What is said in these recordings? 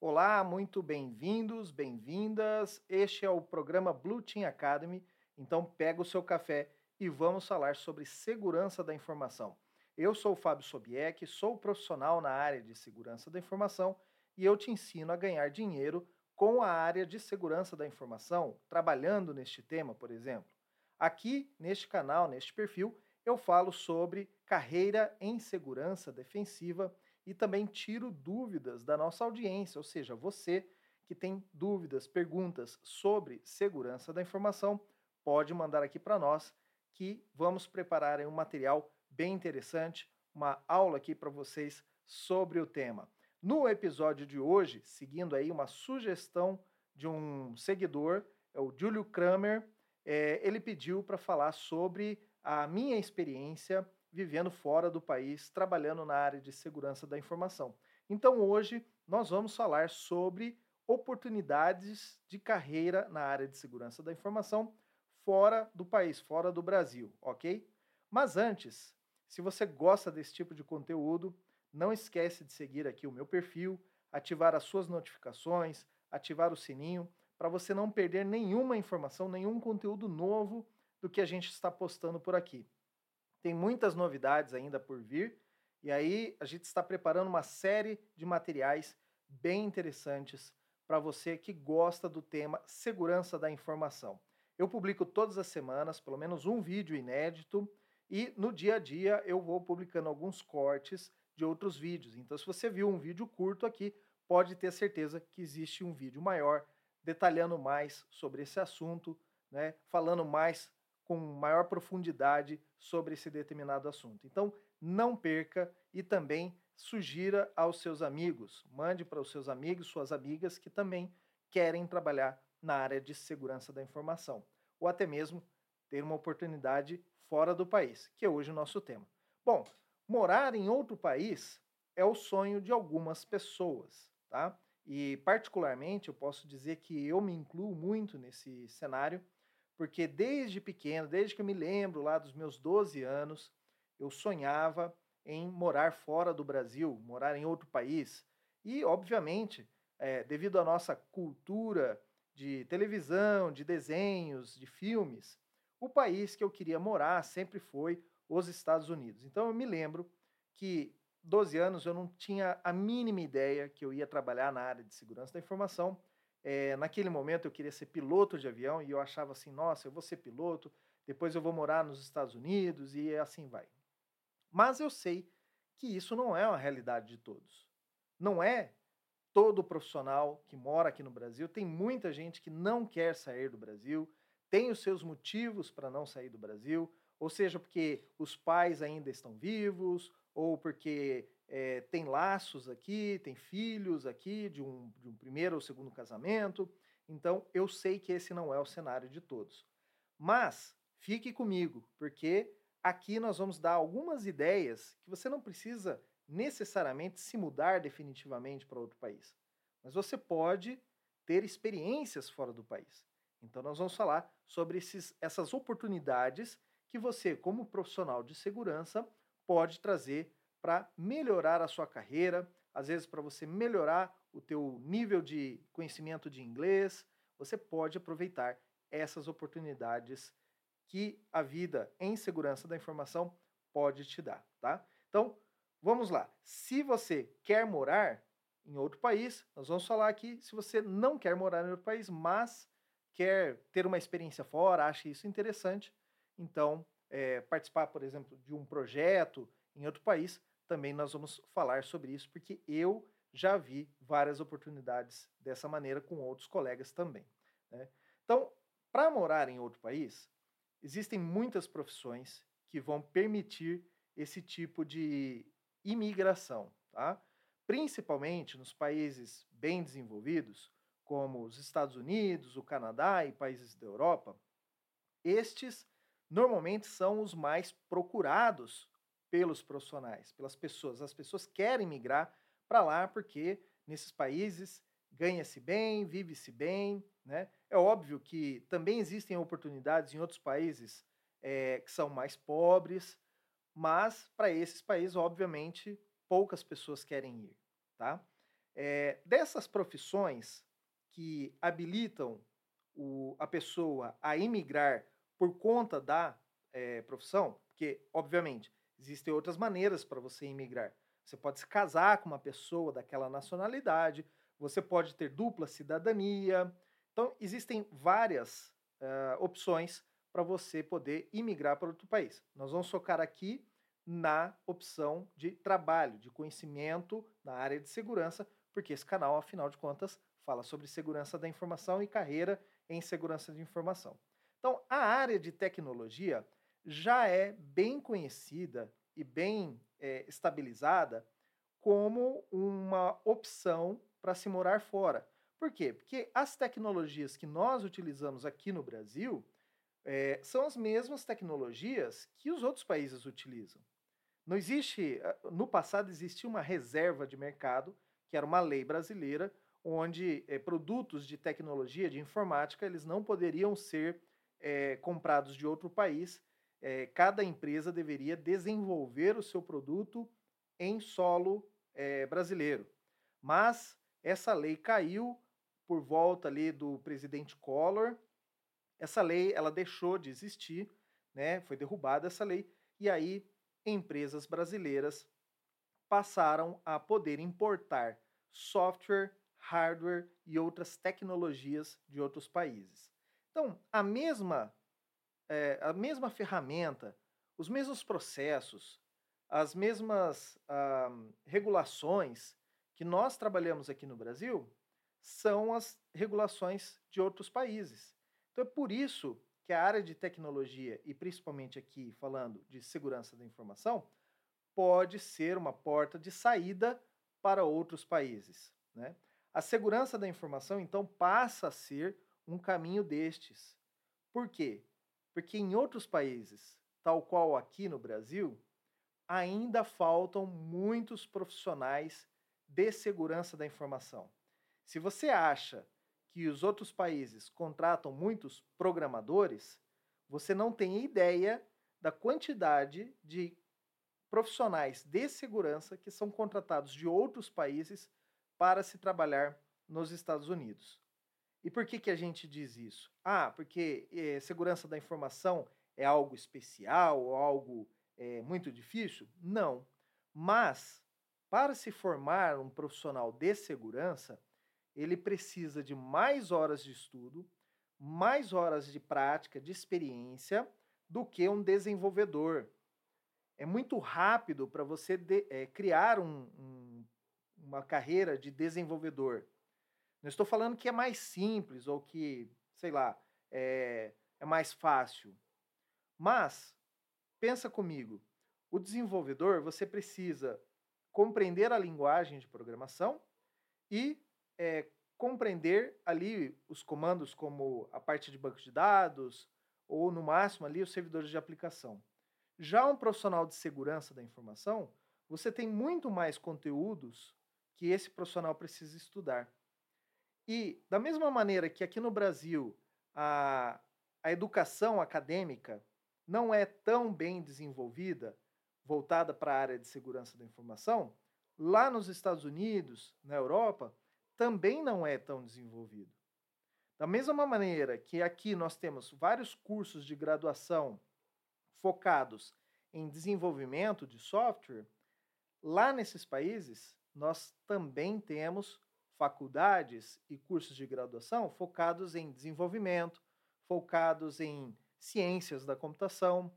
Olá, muito bem-vindos, bem-vindas. Este é o programa Blue Team Academy. Então, pega o seu café e vamos falar sobre segurança da informação. Eu sou o Fábio Sobieck, sou profissional na área de segurança da informação e eu te ensino a ganhar dinheiro com a área de segurança da informação, trabalhando neste tema, por exemplo. Aqui, neste canal, neste perfil, eu falo sobre carreira em segurança defensiva e também tiro dúvidas da nossa audiência, ou seja, você que tem dúvidas, perguntas sobre segurança da informação, pode mandar aqui para nós que vamos preparar um material bem interessante, uma aula aqui para vocês sobre o tema. No episódio de hoje, seguindo aí uma sugestão de um seguidor, é o Júlio Kramer, é, ele pediu para falar sobre a minha experiência vivendo fora do país, trabalhando na área de segurança da informação. Então hoje nós vamos falar sobre oportunidades de carreira na área de segurança da informação fora do país, fora do Brasil, ok? Mas antes, se você gosta desse tipo de conteúdo, não esquece de seguir aqui o meu perfil, ativar as suas notificações, ativar o sininho para você não perder nenhuma informação, nenhum conteúdo novo do que a gente está postando por aqui. Tem muitas novidades ainda por vir, e aí a gente está preparando uma série de materiais bem interessantes para você que gosta do tema segurança da informação. Eu publico todas as semanas, pelo menos um vídeo inédito, e no dia a dia eu vou publicando alguns cortes de outros vídeos. Então, se você viu um vídeo curto aqui, pode ter certeza que existe um vídeo maior detalhando mais sobre esse assunto, né, falando mais com maior profundidade sobre esse determinado assunto. Então, não perca e também sugira aos seus amigos, mande para os seus amigos, suas amigas que também querem trabalhar na área de segurança da informação, ou até mesmo ter uma oportunidade fora do país, que é hoje o nosso tema. Bom, morar em outro país é o sonho de algumas pessoas, tá? E particularmente eu posso dizer que eu me incluo muito nesse cenário porque desde pequeno, desde que eu me lembro lá dos meus 12 anos, eu sonhava em morar fora do Brasil, morar em outro país. E, obviamente, é, devido à nossa cultura de televisão, de desenhos, de filmes, o país que eu queria morar sempre foi os Estados Unidos. Então eu me lembro que 12 anos eu não tinha a mínima ideia que eu ia trabalhar na área de segurança da informação é, naquele momento eu queria ser piloto de avião e eu achava assim, nossa, eu vou ser piloto, depois eu vou morar nos Estados Unidos e assim vai. Mas eu sei que isso não é uma realidade de todos. Não é todo profissional que mora aqui no Brasil. Tem muita gente que não quer sair do Brasil, tem os seus motivos para não sair do Brasil, ou seja, porque os pais ainda estão vivos, ou porque é, tem laços aqui, tem filhos aqui de um, de um primeiro ou segundo casamento. Então, eu sei que esse não é o cenário de todos. Mas fique comigo, porque aqui nós vamos dar algumas ideias que você não precisa necessariamente se mudar definitivamente para outro país. Mas você pode ter experiências fora do país. Então, nós vamos falar sobre esses, essas oportunidades que você, como profissional de segurança, pode trazer para melhorar a sua carreira, às vezes para você melhorar o teu nível de conhecimento de inglês, você pode aproveitar essas oportunidades que a vida em segurança da informação pode te dar, tá? Então, vamos lá. Se você quer morar em outro país, nós vamos falar aqui se você não quer morar em outro país, mas quer ter uma experiência fora, acha isso interessante, então é, participar, por exemplo, de um projeto em outro país, também nós vamos falar sobre isso, porque eu já vi várias oportunidades dessa maneira com outros colegas também. Né? Então, para morar em outro país, existem muitas profissões que vão permitir esse tipo de imigração, tá? principalmente nos países bem desenvolvidos, como os Estados Unidos, o Canadá e países da Europa. Estes normalmente são os mais procurados pelos profissionais, pelas pessoas. As pessoas querem migrar para lá porque nesses países ganha-se bem, vive-se bem. Né? É óbvio que também existem oportunidades em outros países é, que são mais pobres, mas para esses países, obviamente, poucas pessoas querem ir. Tá? É, dessas profissões que habilitam o, a pessoa a imigrar por conta da é, profissão, porque, obviamente, existem outras maneiras para você imigrar. Você pode se casar com uma pessoa daquela nacionalidade, você pode ter dupla cidadania. Então, existem várias uh, opções para você poder imigrar para outro país. Nós vamos focar aqui na opção de trabalho, de conhecimento na área de segurança, porque esse canal, afinal de contas, fala sobre segurança da informação e carreira em segurança de informação. Então, a área de tecnologia já é bem conhecida e bem é, estabilizada como uma opção para se morar fora. Por quê? Porque as tecnologias que nós utilizamos aqui no Brasil é, são as mesmas tecnologias que os outros países utilizam. Não existe, no passado existia uma reserva de mercado, que era uma lei brasileira, onde é, produtos de tecnologia, de informática, eles não poderiam ser é, comprados de outro país. É, cada empresa deveria desenvolver o seu produto em solo brasileiro. Mas essa lei caiu por volta ali do presidente Collor. Essa lei ela deixou de existir, né? Foi derrubada essa lei e aí empresas brasileiras passaram a poder importar software hardware e outras tecnologias de outros países. Então, a mesma, é, a mesma ferramenta, os mesmos processos, as mesmas ah, regulações que nós trabalhamos aqui no Brasil são as regulações de outros países. Então, é por isso que a área de tecnologia, e principalmente aqui falando de segurança da informação, pode ser uma porta de saída para outros países. Né? A segurança da informação, então, passa a ser um caminho destes. Por quê? Porque em outros países, tal qual aqui no Brasil, ainda faltam muitos profissionais de segurança da informação. Se você acha que os outros países contratam muitos programadores, você não tem ideia da quantidade de profissionais de segurança que são contratados de outros países para se trabalhar nos Estados Unidos. E por que, que a gente diz isso? Ah, porque eh, segurança da informação é algo especial ou algo eh, muito difícil? Não. Mas, para se formar um profissional de segurança, ele precisa de mais horas de estudo, mais horas de prática, de experiência, do que um desenvolvedor. É muito rápido para você de, é, criar um, um uma carreira de desenvolvedor. Não estou falando que é mais simples ou que, sei lá, é, é mais fácil. Mas, pensa comigo, o desenvolvedor, você precisa compreender a linguagem de programação e é, compreender ali os comandos como a parte de banco de dados ou, no máximo, ali os servidores de aplicação. Já um profissional de segurança da informação, você tem muito mais conteúdos que esse profissional precisa estudar. E, da mesma maneira que aqui no Brasil a, a educação acadêmica não é tão bem desenvolvida, voltada para a área de segurança da informação, lá nos Estados Unidos, na Europa, também não é tão desenvolvido. Da mesma maneira que aqui nós temos vários cursos de graduação focados em desenvolvimento de software, lá nesses países nós também temos faculdades e cursos de graduação focados em desenvolvimento, focados em ciências da computação.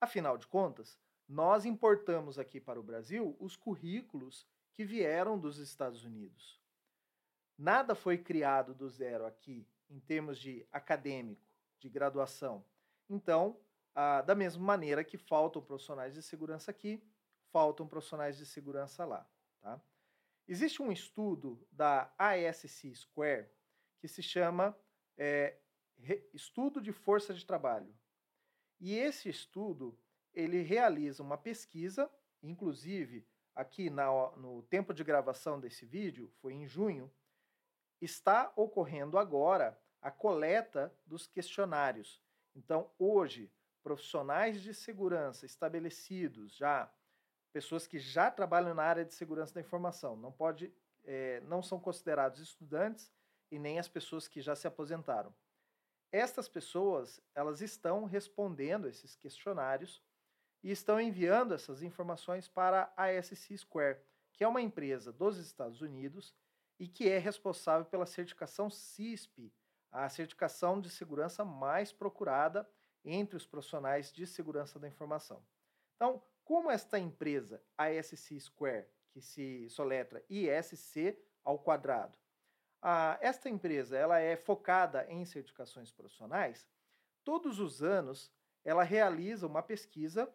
Afinal de contas, nós importamos aqui para o Brasil os currículos que vieram dos Estados Unidos. Nada foi criado do zero aqui, em termos de acadêmico, de graduação. Então, ah, da mesma maneira que faltam profissionais de segurança aqui, faltam profissionais de segurança lá. Tá? Existe um estudo da ASC Square que se chama é, Estudo de Força de Trabalho. E esse estudo ele realiza uma pesquisa, inclusive aqui na, no tempo de gravação desse vídeo, foi em junho, está ocorrendo agora a coleta dos questionários. Então, hoje, profissionais de segurança estabelecidos já pessoas que já trabalham na área de segurança da informação. Não pode é, não são considerados estudantes e nem as pessoas que já se aposentaram. Estas pessoas, elas estão respondendo esses questionários e estão enviando essas informações para a SC Square, que é uma empresa dos Estados Unidos e que é responsável pela certificação CISP, a certificação de segurança mais procurada entre os profissionais de segurança da informação. Então, como esta empresa, a SC Square, que se soletra ISC ao quadrado, a, esta empresa ela é focada em certificações profissionais, todos os anos ela realiza uma pesquisa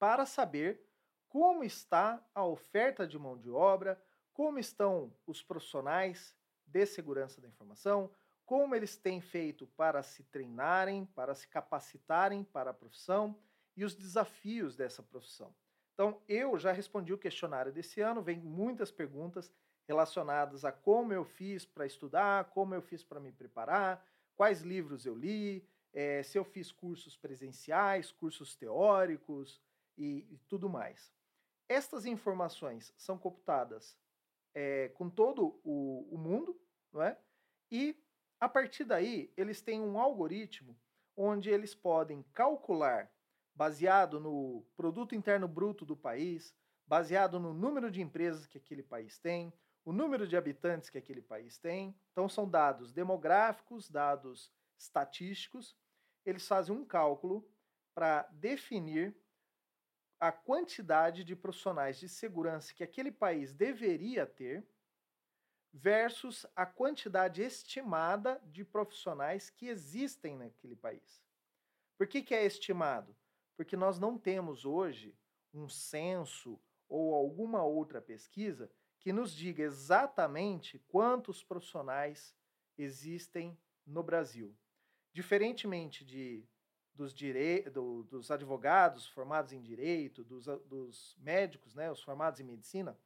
para saber como está a oferta de mão de obra, como estão os profissionais de segurança da informação, como eles têm feito para se treinarem, para se capacitarem para a profissão e os desafios dessa profissão. Então, eu já respondi o questionário desse ano, vem muitas perguntas relacionadas a como eu fiz para estudar, como eu fiz para me preparar, quais livros eu li, é, se eu fiz cursos presenciais, cursos teóricos e, e tudo mais. Estas informações são computadas é, com todo o, o mundo, não é? E a partir daí, eles têm um algoritmo onde eles podem calcular, baseado no produto interno bruto do país, baseado no número de empresas que aquele país tem, o número de habitantes que aquele país tem. Então, são dados demográficos, dados estatísticos. Eles fazem um cálculo para definir a quantidade de profissionais de segurança que aquele país deveria ter versus a quantidade estimada de profissionais que existem naquele país. Por que, que é estimado? Porque nós não temos hoje um censo ou alguma outra pesquisa que nos diga exatamente quantos profissionais existem no Brasil. Diferentemente de, dos, dire... Do, dos advogados formados em direito, dos, dos médicos, né, os formados em medicina,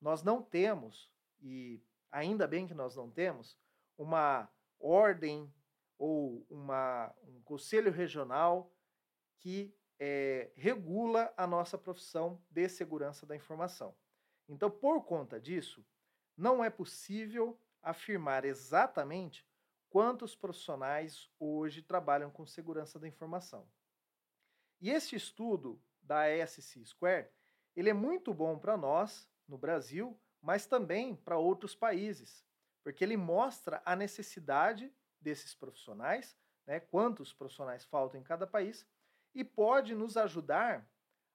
nós não temos, e ainda bem que nós não temos, uma ordem ou uma, um conselho regional que é, regula a nossa profissão de segurança da informação. Então, por conta disso, não é possível afirmar exatamente quantos profissionais hoje trabalham com segurança da informação. E esse estudo da SC Square, ele é muito bom para nós no Brasil, mas também para outros países, porque ele mostra a necessidade desses profissionais, né, quantos profissionais faltam em cada país, e pode nos ajudar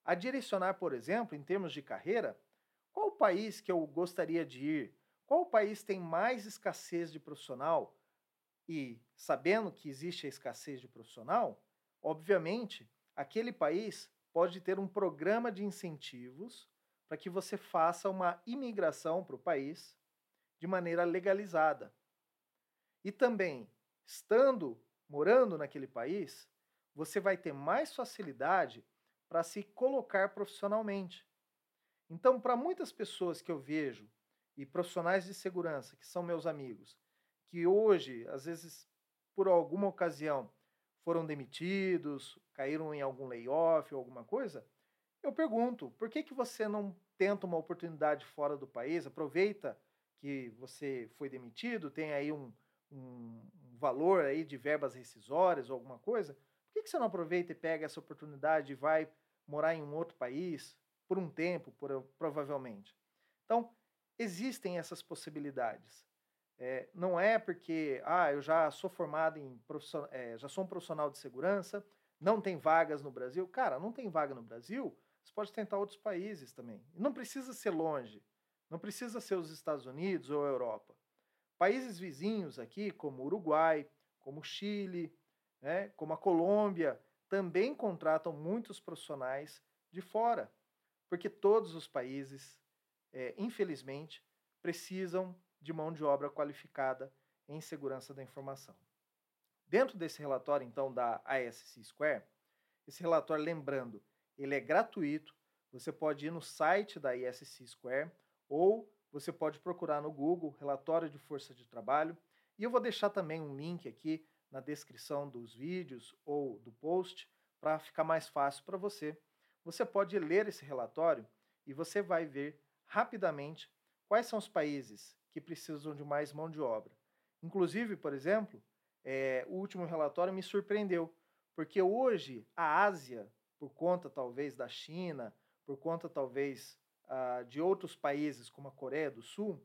a direcionar, por exemplo, em termos de carreira, qual país que eu gostaria de ir, qual país tem mais escassez de profissional, e sabendo que existe a escassez de profissional, obviamente, aquele país pode ter um programa de incentivos para que você faça uma imigração para o país de maneira legalizada. E também, estando morando naquele país, você vai ter mais facilidade para se colocar profissionalmente. Então, para muitas pessoas que eu vejo e profissionais de segurança que são meus amigos, que hoje, às vezes, por alguma ocasião, foram demitidos, caíram em algum layoff ou alguma coisa, eu pergunto, por que, que você não tenta uma oportunidade fora do país, aproveita que você foi demitido, tem aí um, um, valor aí de verbas rescisórias ou alguma coisa, que, você não aproveita e pega essa oportunidade e vai morar em um outro país por um tempo, por, provavelmente? Então, existem essas possibilidades. É, não é porque, ah, eu já sou formado em é, já sou um profissional de segurança, não tem vagas no Brasil. Cara, não tem vaga no Brasil, você pode tentar outros países também. Não precisa ser longe, não precisa ser os Estados Unidos ou a Europa. Países vizinhos aqui, como Uruguai, como Chile, né, como a Colômbia, também contratam muitos profissionais de fora, porque todos os países, é, infelizmente, precisam de mão de obra qualificada em segurança da informação. Dentro desse relatório, então, da ASC Square, esse relatório, lembrando, ele é gratuito, você pode ir no site da ISC Square ou você pode procurar no Google Relatório de Força de Trabalho. E eu vou deixar também um link aqui na descrição dos vídeos ou do post para ficar mais fácil para você. Você pode ler esse relatório e você vai ver rapidamente quais são os países que precisam de mais mão de obra. Inclusive, por exemplo, é, o último relatório me surpreendeu, porque hoje a Ásia, por conta talvez da China, por conta talvez uh, de outros países como a Coreia do Sul,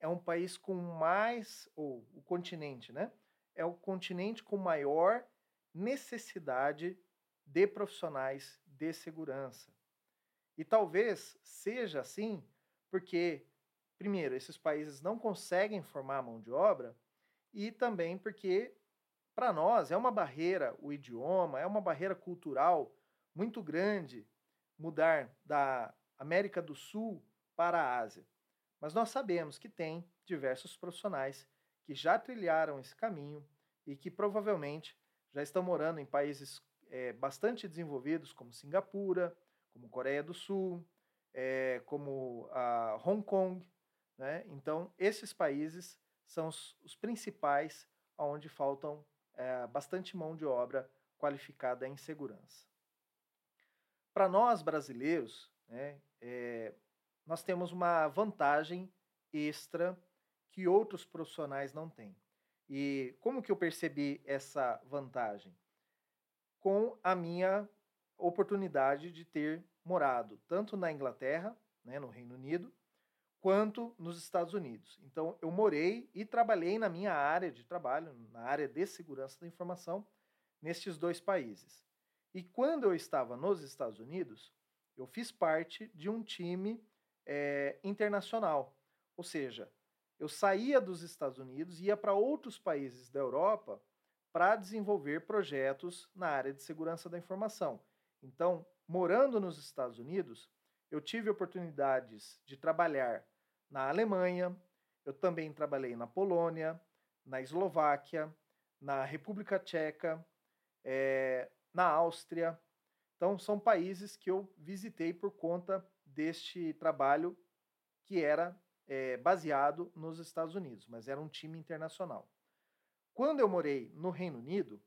é um país com mais, ou o continente, né? É o continente com maior necessidade de profissionais de segurança. E talvez seja assim porque, primeiro, esses países não conseguem formar mão de obra e também porque, para nós, é uma barreira o idioma, é uma barreira cultural muito grande mudar da América do Sul para a Ásia. Mas nós sabemos que tem diversos profissionais que já trilharam esse caminho e que provavelmente já estão morando em países é, bastante desenvolvidos, como Singapura, como Coreia do Sul, é, como a Hong Kong. Né? Então, esses países são os, os principais onde faltam é, bastante mão de obra qualificada em segurança. Para nós brasileiros, né, nós temos uma vantagem extra que outros profissionais não têm. E como que eu percebi essa vantagem? Com a minha oportunidade de ter morado tanto na Inglaterra, né, no Reino Unido, quanto nos Estados Unidos. Então, eu morei e trabalhei na minha área de trabalho, na área de segurança da informação, nestes dois países. E quando eu estava nos Estados Unidos, eu fiz parte de um time é, internacional. Ou seja, eu saía dos Estados Unidos e ia para outros países da Europa para desenvolver projetos na área de segurança da informação. Então, morando nos Estados Unidos, eu tive oportunidades de trabalhar na Alemanha, eu também trabalhei na Polônia, na Eslováquia, na República Tcheca, é, na Áustria. Então, são países que eu visitei por conta deste trabalho que era é, baseado nos Estados Unidos, mas era um time internacional. Quando eu morei no Reino Unido,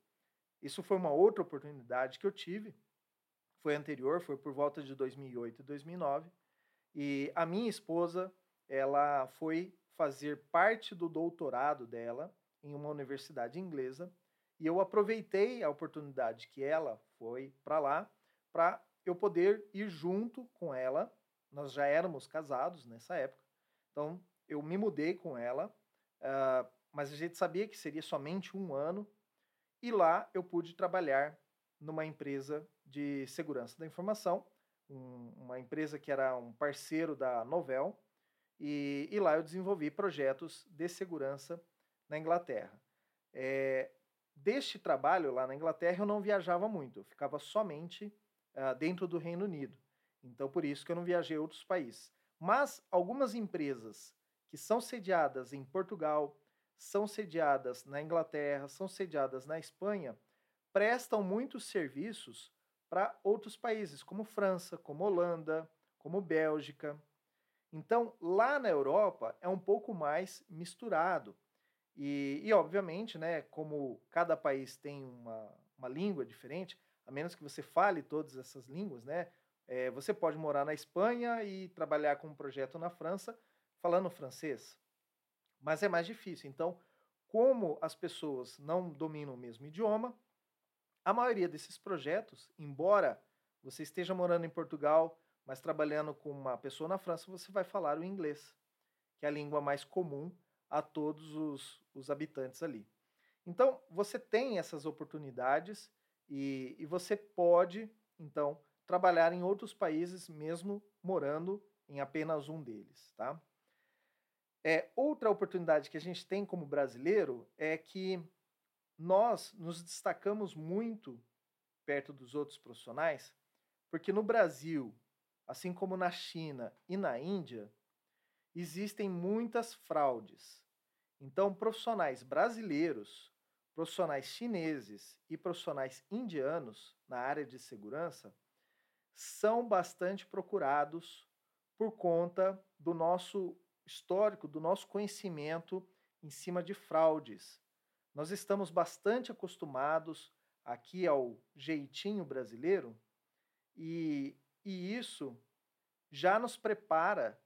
isso foi uma outra oportunidade que eu tive, foi anterior, foi por volta de 2008 e 2009, e a minha esposa, ela foi fazer parte do doutorado dela em uma universidade inglesa, e eu aproveitei a oportunidade que ela foi para lá para eu poder ir junto com ela. Nós já éramos casados nessa época, então eu me mudei com ela, uh, mas a gente sabia que seria somente um ano, e lá eu pude trabalhar numa empresa de segurança da informação, um, uma empresa que era um parceiro da Novel, e, e, lá eu desenvolvi projetos de segurança na Inglaterra. É, deste trabalho lá na Inglaterra eu não viajava muito, eu ficava somente uh, dentro do Reino Unido. Então por isso que eu não viajei a outros países. Mas algumas empresas que são sediadas em Portugal, são sediadas na Inglaterra, são sediadas na Espanha, prestam muitos serviços para outros países, como França, como Holanda, como Bélgica. Então, lá na Europa é um pouco mais misturado. E, e obviamente, né, como cada país tem uma, uma língua diferente, a menos que você fale todas essas línguas, né, é, você pode morar na Espanha e trabalhar com um projeto na França falando francês. Mas é mais difícil. Então, como as pessoas não dominam o mesmo idioma, a maioria desses projetos, embora você esteja morando em Portugal, mas trabalhando com uma pessoa na França, você vai falar o inglês, que é a língua mais comum a todos os, os habitantes ali. Então, você tem essas oportunidades e, e você pode, então, trabalhar em outros países, mesmo morando em apenas um deles, tá? É, outra oportunidade que a gente tem como brasileiro é que nós nos destacamos muito perto dos outros profissionais, porque no Brasil, assim como na China e na Índia, existem muitas fraudes. Então, profissionais brasileiros, profissionais chineses e profissionais indianos na área de segurança são bastante procurados por conta do nosso histórico, do nosso conhecimento em cima de fraudes. Nós estamos bastante acostumados aqui ao jeitinho brasileiro e, e isso já nos prepara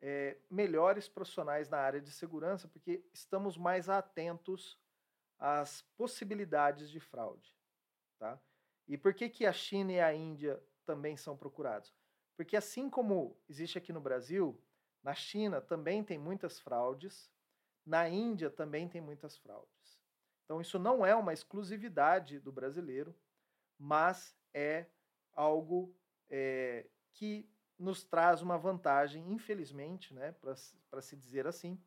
é, melhores profissionais na área de segurança, porque estamos mais atentos às possibilidades de fraude. Tá? E por que, que a China e a Índia também são procurados? Porque assim como existe aqui no Brasil, na China também tem muitas fraudes, na Índia também tem muitas fraudes. Então isso não é uma exclusividade do brasileiro, mas é algo é, que nos traz uma vantagem, infelizmente, né, para se dizer assim,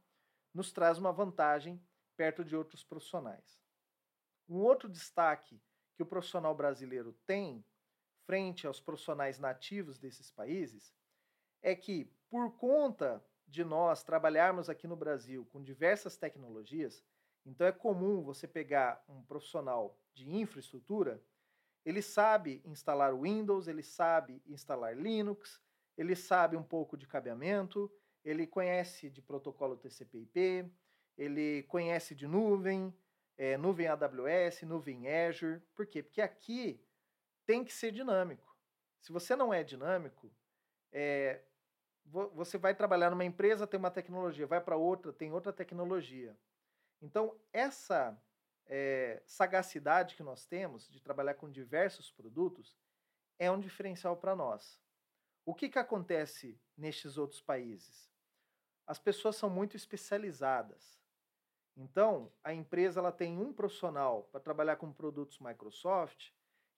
nos traz uma vantagem perto de outros profissionais. Um outro destaque que o profissional brasileiro tem frente aos profissionais nativos desses países é que, por conta de nós trabalharmos aqui no Brasil com diversas tecnologias, então é comum você pegar um profissional de infraestrutura, ele sabe instalar Windows, ele sabe instalar Linux, ele sabe um pouco de cabeamento, ele conhece de protocolo TCP/IP, ele conhece de nuvem, é, nuvem AWS, nuvem Azure. Por quê? Porque aqui tem que ser dinâmico. Se você não é dinâmico, é, você vai trabalhar numa empresa, tem uma tecnologia, vai para outra, tem outra tecnologia. Então, essa é, sagacidade que nós temos de trabalhar com diversos produtos é um diferencial para nós. O que, que acontece nestes outros países? As pessoas são muito especializadas. Então, a empresa ela tem um profissional para trabalhar com produtos Microsoft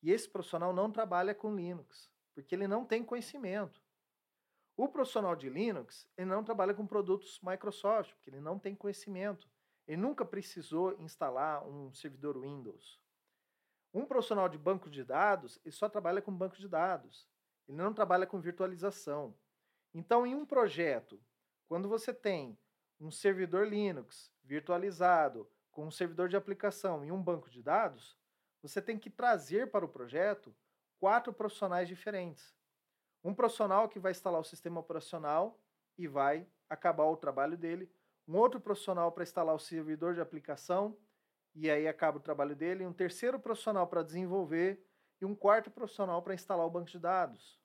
e esse profissional não trabalha com Linux, porque ele não tem conhecimento. O profissional de Linux, ele não trabalha com produtos Microsoft, porque ele não tem conhecimento. Ele nunca precisou instalar um servidor Windows. Um profissional de banco de dados, ele só trabalha com banco de dados. Ele não trabalha com virtualização. Então, em um projeto, quando você tem um servidor Linux virtualizado com um servidor de aplicação e um banco de dados, você tem que trazer para o projeto quatro profissionais diferentes. Um profissional que vai instalar o sistema operacional e vai acabar o trabalho dele, um outro profissional para instalar o servidor de aplicação e aí acaba o trabalho dele, um terceiro profissional para desenvolver e um quarto profissional para instalar o banco de dados.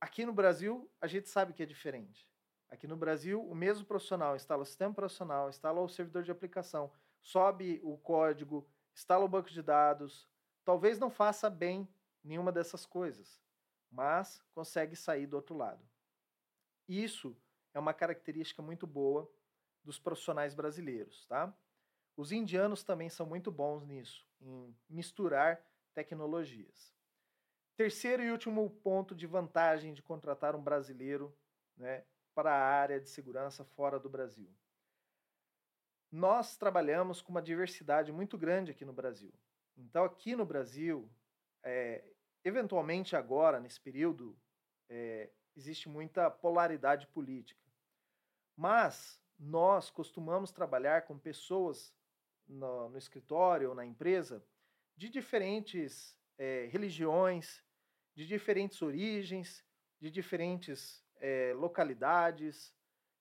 Aqui no Brasil, a gente sabe que é diferente. Aqui no Brasil, o mesmo profissional instala o sistema profissional, instala o servidor de aplicação, sobe o código, instala o banco de dados. Talvez não faça bem nenhuma dessas coisas, mas consegue sair do outro lado. Isso é uma característica muito boa dos profissionais brasileiros, tá? Os indianos também são muito bons nisso, em misturar tecnologias. Terceiro e último ponto de vantagem de contratar um brasileiro né, para a área de segurança fora do Brasil. Nós trabalhamos com uma diversidade muito grande aqui no Brasil. Então, aqui no Brasil, é, eventualmente agora, nesse período, é, existe muita polaridade política. Mas nós costumamos trabalhar com pessoas no, no escritório ou na empresa de diferentes é, religiões, de diferentes origens, de diferentes é, localidades,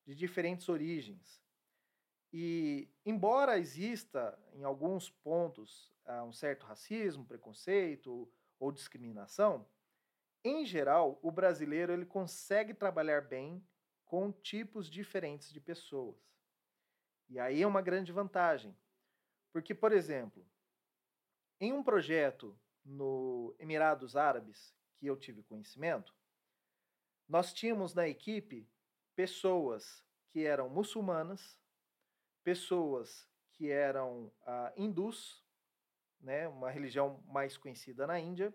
de diferentes origens. E, embora exista em alguns pontos uh, um certo racismo, preconceito ou discriminação, em geral, o brasileiro ele consegue trabalhar bem com tipos diferentes de pessoas. E aí é uma grande vantagem. Porque, por exemplo, em um projeto no Emirados Árabes, que eu tive conhecimento, nós tínhamos na equipe pessoas que eram muçulmanas, pessoas que eram ah, hindus, né, uma religião mais conhecida na Índia,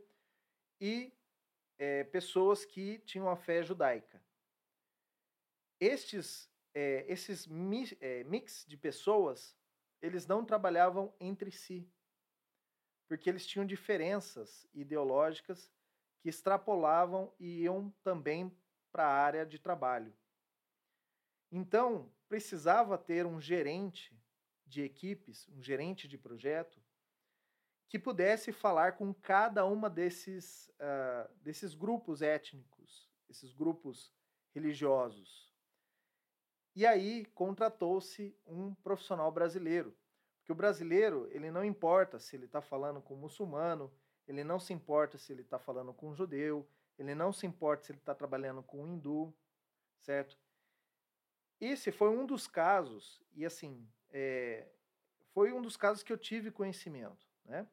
e é, pessoas que tinham a fé judaica. Estes, é, esses mi, é, mix de pessoas, eles não trabalhavam entre si porque eles tinham diferenças ideológicas que extrapolavam e iam também para a área de trabalho. Então, precisava ter um gerente de equipes, um gerente de projeto, que pudesse falar com cada uma desses, uh, desses grupos étnicos, esses grupos religiosos. E aí contratou-se um profissional brasileiro, que o brasileiro, ele não importa se ele está falando com muçulmano, ele não se importa se ele está falando com judeu, ele não se importa se ele está trabalhando com hindu. certo? Esse foi um dos casos, e assim, é, foi um dos casos que eu tive conhecimento, né?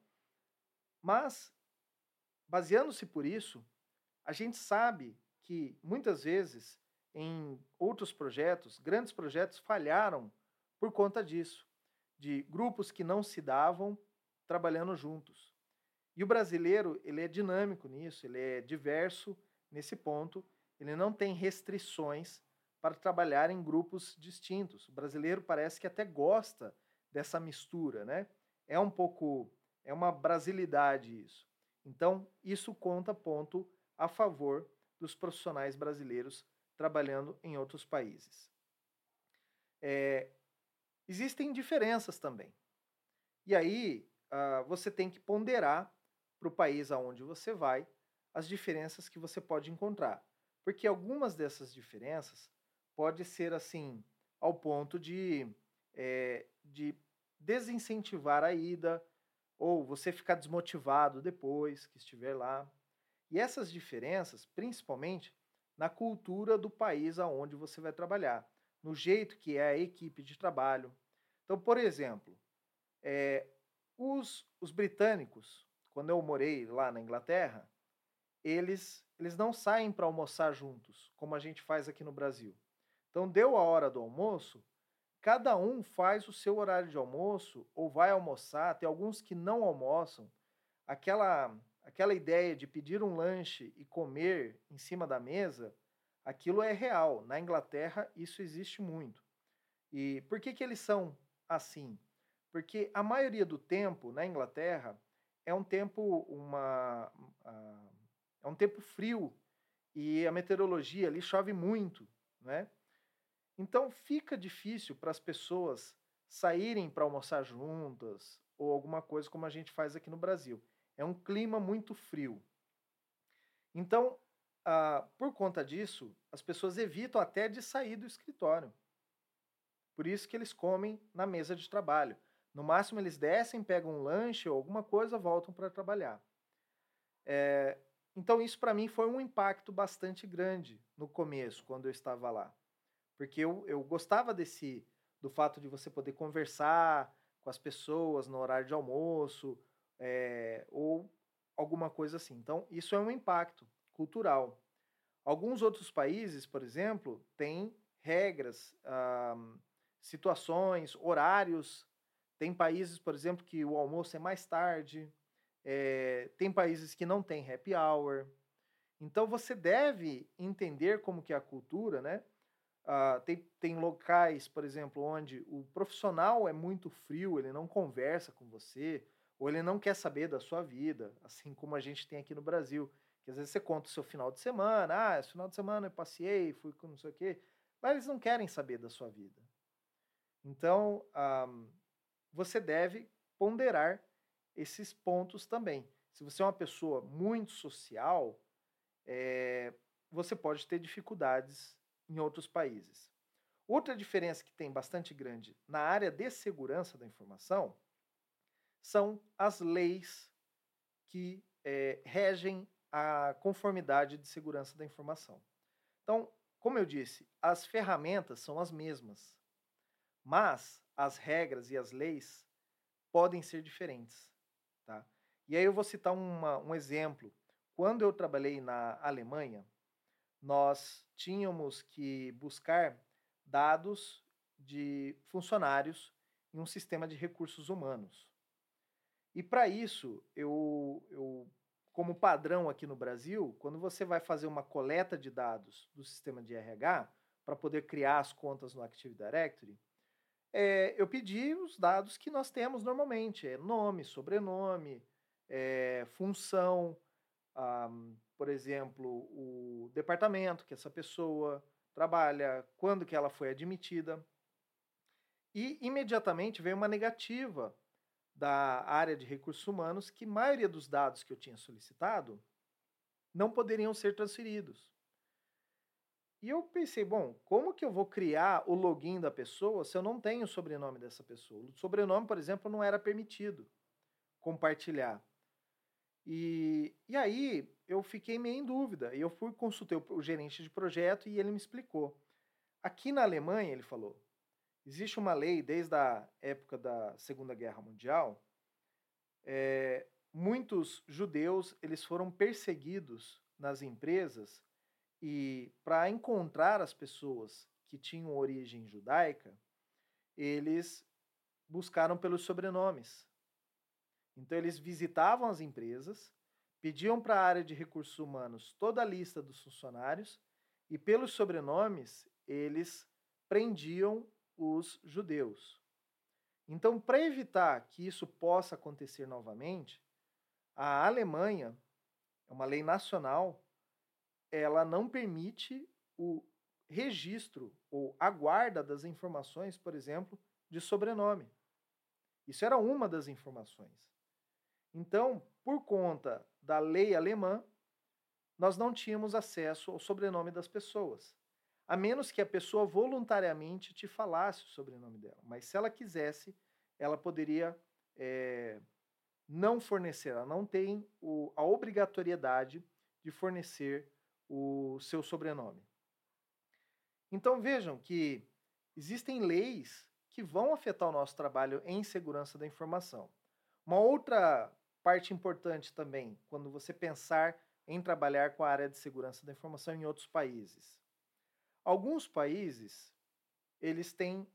Mas, baseando-se por isso, a gente sabe que muitas vezes em outros projetos, grandes projetos falharam por conta disso, de grupos que não se davam trabalhando juntos. E o brasileiro, ele é dinâmico nisso, ele é diverso nesse ponto, ele não tem restrições para trabalhar em grupos distintos. O brasileiro parece que até gosta dessa mistura, né? É um pouco, é uma brasilidade isso. Então, isso conta ponto a favor dos profissionais brasileiros trabalhando em outros países. É, existem diferenças também. E aí uh, você tem que ponderar para o país aonde você vai as diferenças que você pode encontrar. Porque algumas dessas diferenças pode ser assim ao ponto de, é, de desincentivar a ida ou você ficar desmotivado depois que estiver lá. E essas diferenças, principalmente na cultura do país aonde você vai trabalhar, no jeito que é a equipe de trabalho. Então, por exemplo, é, os, os britânicos, quando eu morei lá na Inglaterra, eles, eles não saem para almoçar juntos, como a gente faz aqui no Brasil. Então, deu a hora do almoço, cada um faz o seu horário de almoço ou vai almoçar. Tem alguns que não almoçam. Aquela aquela ideia de pedir um lanche e comer em cima da mesa, aquilo é real. Na Inglaterra, isso existe muito. E por que, que eles são assim? Porque a maioria do tempo na Inglaterra é um tempo uma uh, é um tempo frio e a meteorologia ali chove muito, né? Então fica difícil para as pessoas saírem para almoçar juntas ou alguma coisa como a gente faz aqui no Brasil. É um clima muito frio. Então, ah, por conta disso, as pessoas evitam até de sair do escritório. Por isso que eles comem na mesa de trabalho. No máximo, eles descem, pegam um lanche ou alguma coisa, voltam para trabalhar. É, então, isso para mim foi um impacto bastante grande no começo, quando eu estava lá. Porque eu, eu gostava desse do fato de você poder conversar com as pessoas no horário de almoço, é, ou alguma coisa assim. Então, isso é um impacto cultural. Alguns outros países, por exemplo, têm regras, situações, horários. Tem países, por exemplo, que o almoço é mais tarde. É, tem países que não tem happy hour. Então você deve entender como que é a cultura, né? Uh, tem, tem locais, por exemplo, onde o profissional é muito frio, ele não conversa com você, ou ele não quer saber da sua vida, assim como a gente tem aqui no Brasil, que às vezes você conta o seu final de semana, ah, esse final de semana eu passei, fui com não sei o quê, mas eles não querem saber da sua vida. Então, ah, você deve ponderar esses pontos também. Se você é uma pessoa muito social, é, você pode ter dificuldades em outros países. Outra diferença que tem bastante grande na área de segurança da informação são as leis que é, regem a conformidade de segurança da informação. Então, como eu disse, as ferramentas são as mesmas, mas as regras e as leis podem ser diferentes. Tá? E aí eu vou citar uma, um exemplo. Quando eu trabalhei na Alemanha, nós tínhamos que buscar dados de funcionários em um sistema de recursos humanos. E para isso, eu, eu, como padrão aqui no Brasil, quando você vai fazer uma coleta de dados do sistema de RH, para poder criar as contas no Active Directory, é, eu pedi os dados que nós temos normalmente: é nome, sobrenome, é, função, ah, por exemplo, o departamento que essa pessoa trabalha, quando que ela foi admitida. E imediatamente veio uma negativa da área de recursos humanos que a maioria dos dados que eu tinha solicitado não poderiam ser transferidos. E eu pensei, bom, como que eu vou criar o login da pessoa se eu não tenho o sobrenome dessa pessoa? O sobrenome, por exemplo, não era permitido compartilhar. E, e aí eu fiquei meio em dúvida. E eu fui consultei o, o gerente de projeto e ele me explicou. Aqui na Alemanha, ele falou, existe uma lei desde a época da Segunda Guerra Mundial. É, muitos judeus eles foram perseguidos nas empresas e para encontrar as pessoas que tinham origem judaica, eles buscaram pelos sobrenomes. Então eles visitavam as empresas, pediam para a área de recursos humanos toda a lista dos funcionários e pelos sobrenomes eles prendiam os judeus. Então, para evitar que isso possa acontecer novamente, a Alemanha, é uma lei nacional, ela não permite o registro ou a guarda das informações, por exemplo, de sobrenome. Isso era uma das informações. Então, por conta da lei alemã, nós não tínhamos acesso ao sobrenome das pessoas, a menos que a pessoa voluntariamente te falasse o sobrenome dela. Mas se ela quisesse, ela poderia é, não fornecer, ela não tem o, a obrigatoriedade de fornecer o seu sobrenome. Então vejam que existem leis que vão afetar o nosso trabalho em segurança da informação. Uma outra parte importante também, quando você pensar em trabalhar com a área de segurança da informação em outros países. Alguns países, eles têm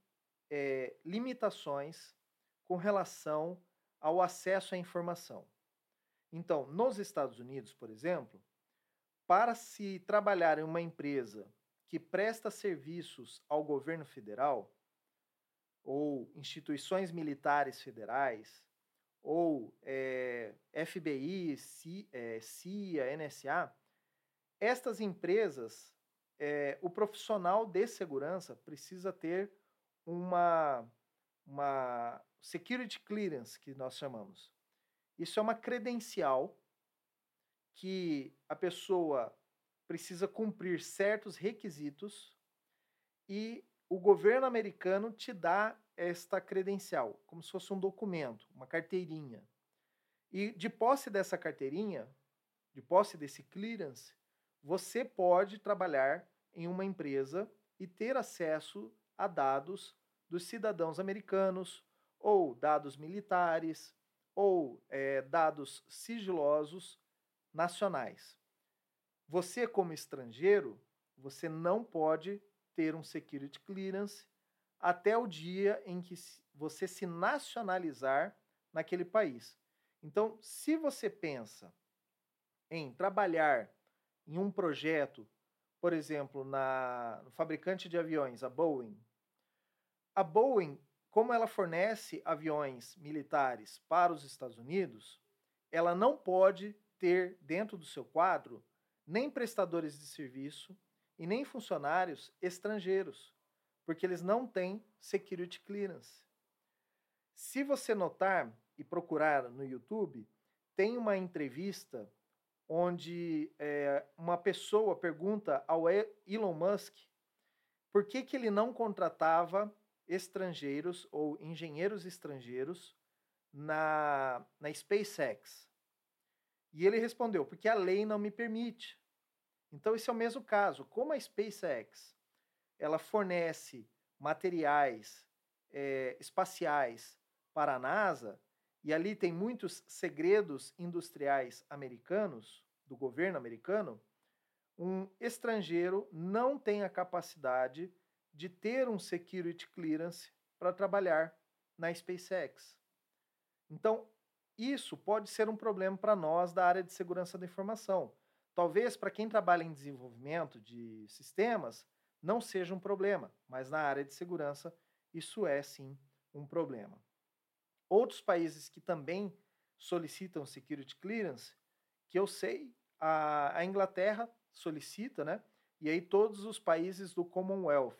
é, limitações com relação ao acesso à informação. Então, nos Estados Unidos, por exemplo, para se trabalhar em uma empresa que presta serviços ao governo federal, ou instituições militares federais, ou é, FBI, CIA, NSA, estas empresas, é, o profissional de segurança precisa ter uma, uma security clearance, que nós chamamos. Isso é uma credencial que a pessoa precisa cumprir certos requisitos e o governo americano te dá esta credencial, como se fosse um documento, uma carteirinha. E de posse dessa carteirinha, de posse desse clearance, você pode trabalhar em uma empresa e ter acesso a dados dos cidadãos americanos, ou dados militares, ou é, dados sigilosos nacionais. Você, como estrangeiro, você não pode ter um security clearance até o dia em que você se nacionalizar naquele país. Então, se você pensa em trabalhar em um projeto, por exemplo, na no fabricante de aviões, a Boeing, a Boeing, como ela fornece aviões militares para os Estados Unidos, ela não pode ter dentro do seu quadro nem prestadores de serviço e nem funcionários estrangeiros porque eles não têm security clearance. Se você notar e procurar no YouTube, tem uma entrevista onde é, uma pessoa pergunta ao Elon Musk por que, que ele não contratava estrangeiros ou engenheiros estrangeiros na, na SpaceX. E ele respondeu: porque a lei não me permite. Então, esse é o mesmo caso. Como a SpaceX ela fornece materiais é, espaciais para a NASA, e ali tem muitos segredos industriais americanos, do governo americano, um estrangeiro não tem a capacidade de ter um security clearance para trabalhar na SpaceX. Então, isso pode ser um problema para nós da área de segurança da informação. Talvez para quem trabalha em desenvolvimento de sistemas, não seja um problema, mas na área de segurança isso é sim um problema. Outros países que também solicitam security clearance, que eu sei, a, a Inglaterra solicita, né? E aí todos os países do Commonwealth,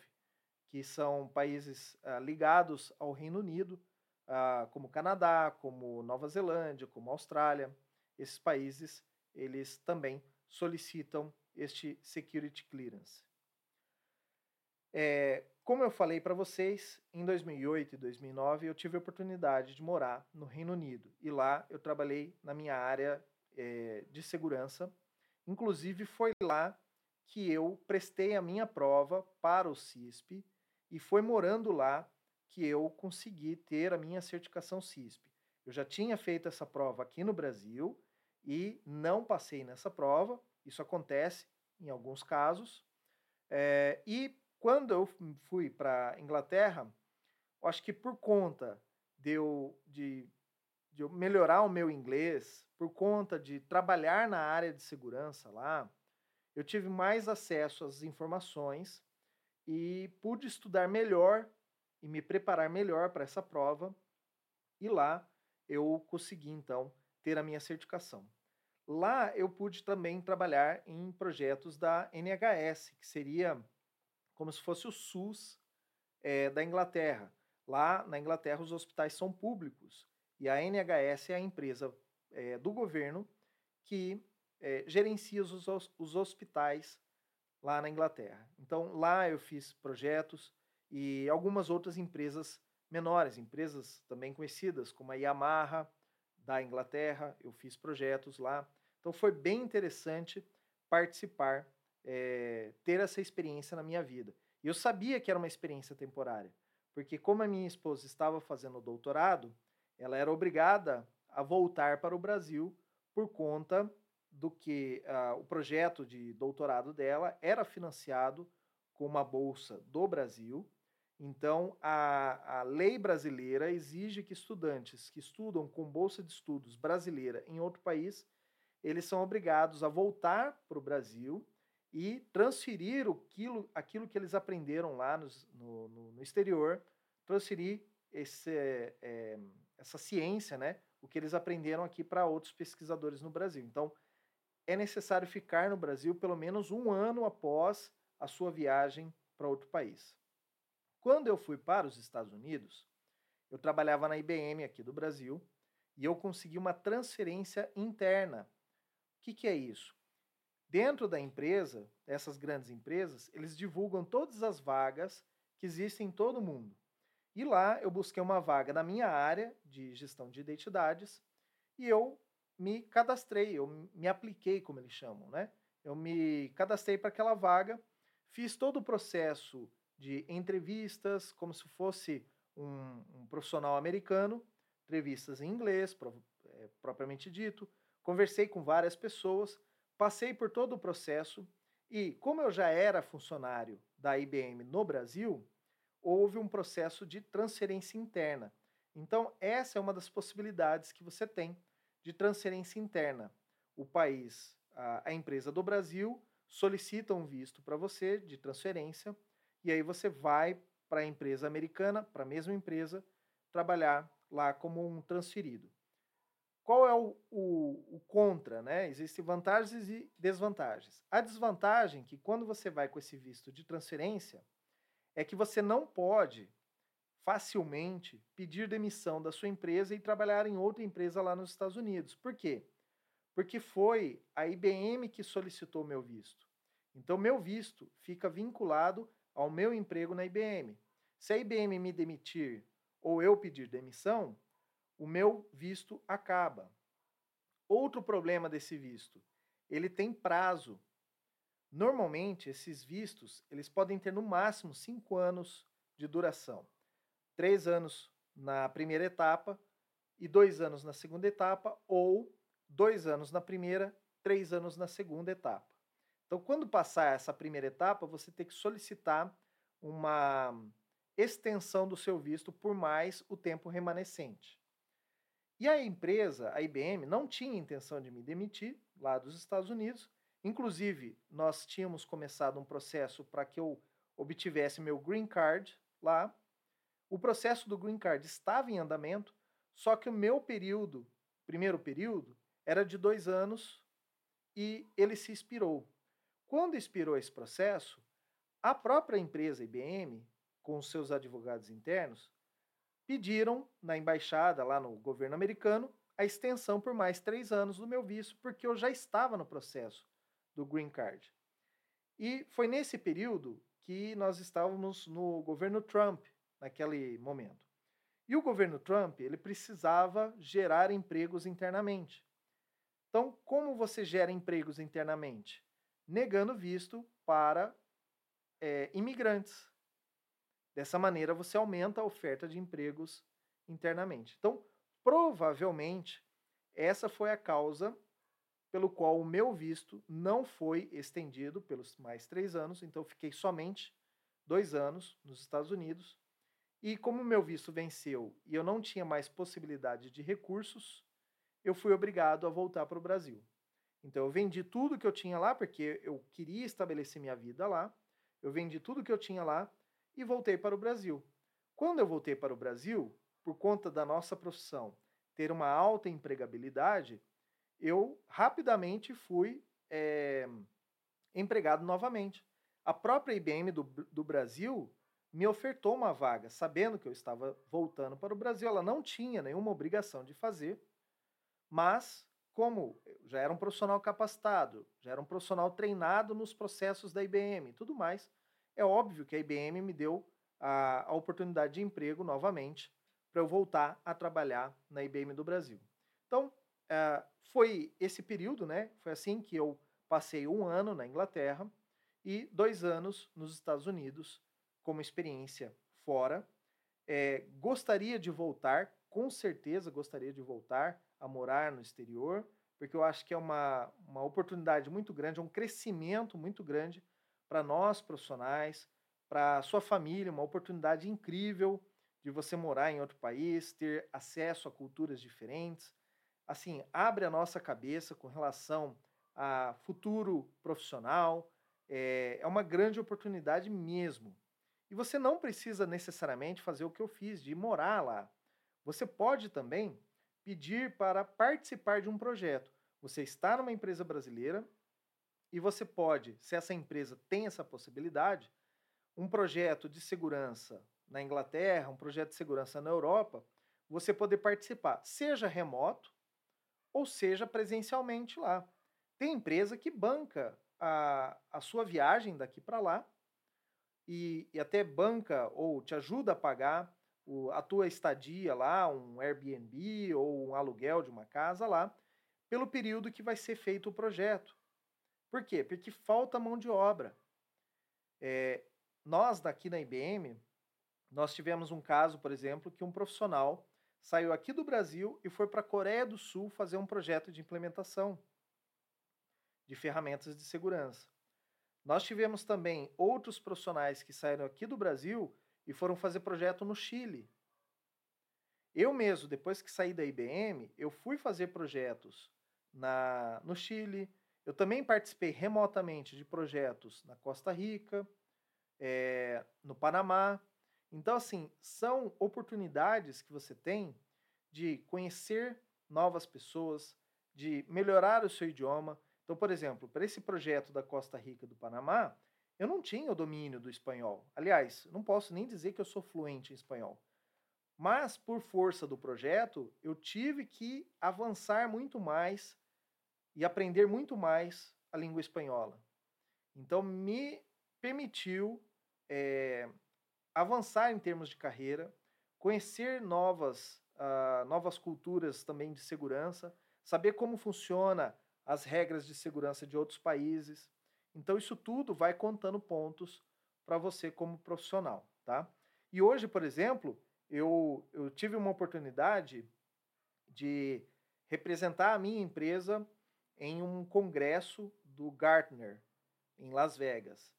que são países ah, ligados ao Reino Unido, ah, como Canadá, como Nova Zelândia, como Austrália, esses países eles também solicitam este security clearance. É, como eu falei para vocês, em 2008 e 2009 eu tive a oportunidade de morar no Reino Unido e lá eu trabalhei na minha área é, de segurança Inclusive, foi lá que eu prestei a minha prova para o CISP e foi morando lá que eu consegui ter a minha certificação CISP. Eu já tinha feito essa prova aqui no Brasil e não passei nessa prova. Isso acontece em alguns casos. É, e quando eu fui para Inglaterra, acho que por conta de eu, de, de eu melhorar o meu inglês, por conta de trabalhar na área de segurança lá, eu tive mais acesso às informações e pude estudar melhor e me preparar melhor para essa prova. E lá eu consegui então ter a minha certificação. Lá eu pude também trabalhar em projetos da NHS, que seria como se fosse o SUS é, da Inglaterra. Lá na Inglaterra os hospitais são públicos e a NHS é a empresa é, do governo que é, gerencia os, os hospitais lá na Inglaterra. Então lá eu fiz projetos e algumas outras empresas menores, empresas também conhecidas como a Yamaha da Inglaterra, eu fiz projetos lá. Então foi bem interessante participar, é, ter essa experiência na minha vida. E eu sabia que era uma experiência temporária, porque como a minha esposa estava fazendo doutorado, ela era obrigada a voltar para o Brasil por conta do que uh, o projeto de doutorado dela era financiado com uma bolsa do Brasil então, a, a lei brasileira exige que estudantes que estudam com bolsa de estudos brasileira em outro país, eles são obrigados a voltar para o Brasil e transferir aquilo, aquilo que eles aprenderam lá no, no, no exterior, transferir esse, é, essa ciência, né, o que eles aprenderam aqui para outros pesquisadores no Brasil. Então, é necessário ficar no Brasil pelo menos um ano após a sua viagem para outro país. Quando eu fui para os Estados Unidos, eu trabalhava na IBM aqui do Brasil e eu consegui uma transferência interna. O que, que é isso? Dentro da empresa, essas grandes empresas, eles divulgam todas as vagas que existem em todo o mundo. E lá eu busquei uma vaga na minha área de gestão de identidades e eu me cadastrei, eu me apliquei, como eles chamam, né? Eu me cadastrei para aquela vaga, fiz todo o processo de entrevistas, como se fosse um, um profissional americano, entrevistas em inglês, pro, é, propriamente dito. Conversei com várias pessoas, passei por todo o processo e, como eu já era funcionário da IBM no Brasil, houve um processo de transferência interna. Então, essa é uma das possibilidades que você tem de transferência interna. O país, a, a empresa do Brasil, solicita um visto para você de transferência e aí você vai para a empresa americana, para a mesma empresa, trabalhar lá como um transferido. Qual é o, o, o, contra? Né? Existem vantagens e desvantagens. A desvantagem é que quando você vai com esse visto de transferência é que você não pode facilmente pedir demissão da sua empresa e trabalhar em outra empresa lá nos Estados Unidos. Por quê? Porque foi a IBM que solicitou meu visto. Então, meu visto fica vinculado ao meu emprego na IBM. Se a IBM me demitir ou eu pedir demissão, o meu visto acaba. Outro problema desse visto, ele tem prazo. Normalmente, esses vistos, eles podem ter no máximo cinco anos de duração. Três anos na primeira etapa e dois anos na segunda etapa, ou dois anos na primeira, três anos na segunda etapa. Então, quando passar essa primeira etapa, você tem que solicitar uma extensão do seu visto por mais o tempo remanescente. E a empresa, a IBM, não tinha intenção de me demitir lá dos Estados Unidos. Inclusive, nós tínhamos começado um processo para que eu obtivesse meu green card lá. O processo do green card estava em andamento, só que o meu período, primeiro período, era de dois anos e ele se expirou. Quando expirou esse processo, a própria empresa IBM, com seus advogados internos, pediram na embaixada lá no governo americano a extensão por mais três anos do meu visto, porque eu já estava no processo do Green Card. E foi nesse período que nós estávamos no governo Trump, naquele momento. E o governo Trump ele precisava gerar empregos internamente. Então, como você gera empregos internamente? Negando visto para é, imigrantes. Dessa maneira, você aumenta a oferta de empregos internamente. Então, provavelmente, essa foi a causa pelo qual o meu visto não foi estendido pelos mais três anos, então fiquei somente dois anos nos Estados Unidos. E como o meu visto venceu e eu não tinha mais possibilidade de recursos, eu fui obrigado a voltar para o Brasil. Então eu vendi tudo que eu tinha lá, porque eu queria estabelecer minha vida lá. Eu vendi tudo que eu tinha lá e voltei para o Brasil. Quando eu voltei para o Brasil, por conta da nossa profissão ter uma alta empregabilidade, eu rapidamente fui é, empregado novamente. A própria IBM do, do Brasil me ofertou uma vaga, sabendo que eu estava voltando para o Brasil. Ela não tinha nenhuma obrigação de fazer, mas como já era um profissional capacitado, já era um profissional treinado nos processos da IBM e tudo mais, é óbvio que a IBM me deu a, a oportunidade de emprego novamente para eu voltar a trabalhar na IBM do Brasil. Então, é, foi esse período, né? Foi assim que eu passei um ano na Inglaterra e dois anos nos Estados Unidos como experiência fora. É, gostaria de voltar, com certeza gostaria de voltar a morar no exterior, porque eu acho que é uma, uma oportunidade muito grande, é um crescimento muito grande para nós profissionais, para a sua família, uma oportunidade incrível de você morar em outro país, ter acesso a culturas diferentes, assim, abre a nossa cabeça com relação a futuro profissional. É, é uma grande oportunidade mesmo. E você não precisa necessariamente fazer o que eu fiz, de morar lá. Você pode também pedir para participar de um projeto. Você está numa empresa brasileira e você pode, se essa empresa tem essa possibilidade, um projeto de segurança na Inglaterra, um projeto de segurança na Europa, você poder participar, seja remoto, ou seja presencialmente lá. Tem empresa que banca a, a sua viagem daqui para lá e, e, até banca ou te ajuda a pagar o, a tua estadia lá, um Airbnb ou um aluguel de uma casa lá, pelo período que vai ser feito o projeto. Por quê? Porque falta mão de obra. É, nós daqui na IBM, nós tivemos um caso, por exemplo, que um profissional saiu aqui do Brasil e foi para a Coreia do Sul fazer um projeto de implementação de ferramentas de segurança. Nós tivemos também outros profissionais que saíram aqui do Brasil e foram fazer projeto no Chile. Eu mesmo, depois que saí da IBM, eu fui fazer projetos na, no Chile. Eu também participei remotamente de projetos na Costa Rica, é, no Panamá. Então, assim, são oportunidades que você tem de conhecer novas pessoas, de melhorar o seu idioma. Então, por exemplo, para esse projeto da Costa Rica do Panamá, eu não tinha o domínio do espanhol. Aliás, não posso nem dizer que eu sou fluente em espanhol. Mas, por força do projeto, eu tive que avançar muito mais e aprender muito mais a língua espanhola. Então, me permitiu é, avançar em termos de carreira, conhecer novas, uh, novas culturas também de segurança, saber como funciona as regras de segurança de outros países. Então isso tudo vai contando pontos para você como profissional, tá? E hoje, por exemplo, eu, eu tive uma oportunidade de representar a minha empresa em um congresso do Gartner em Las Vegas.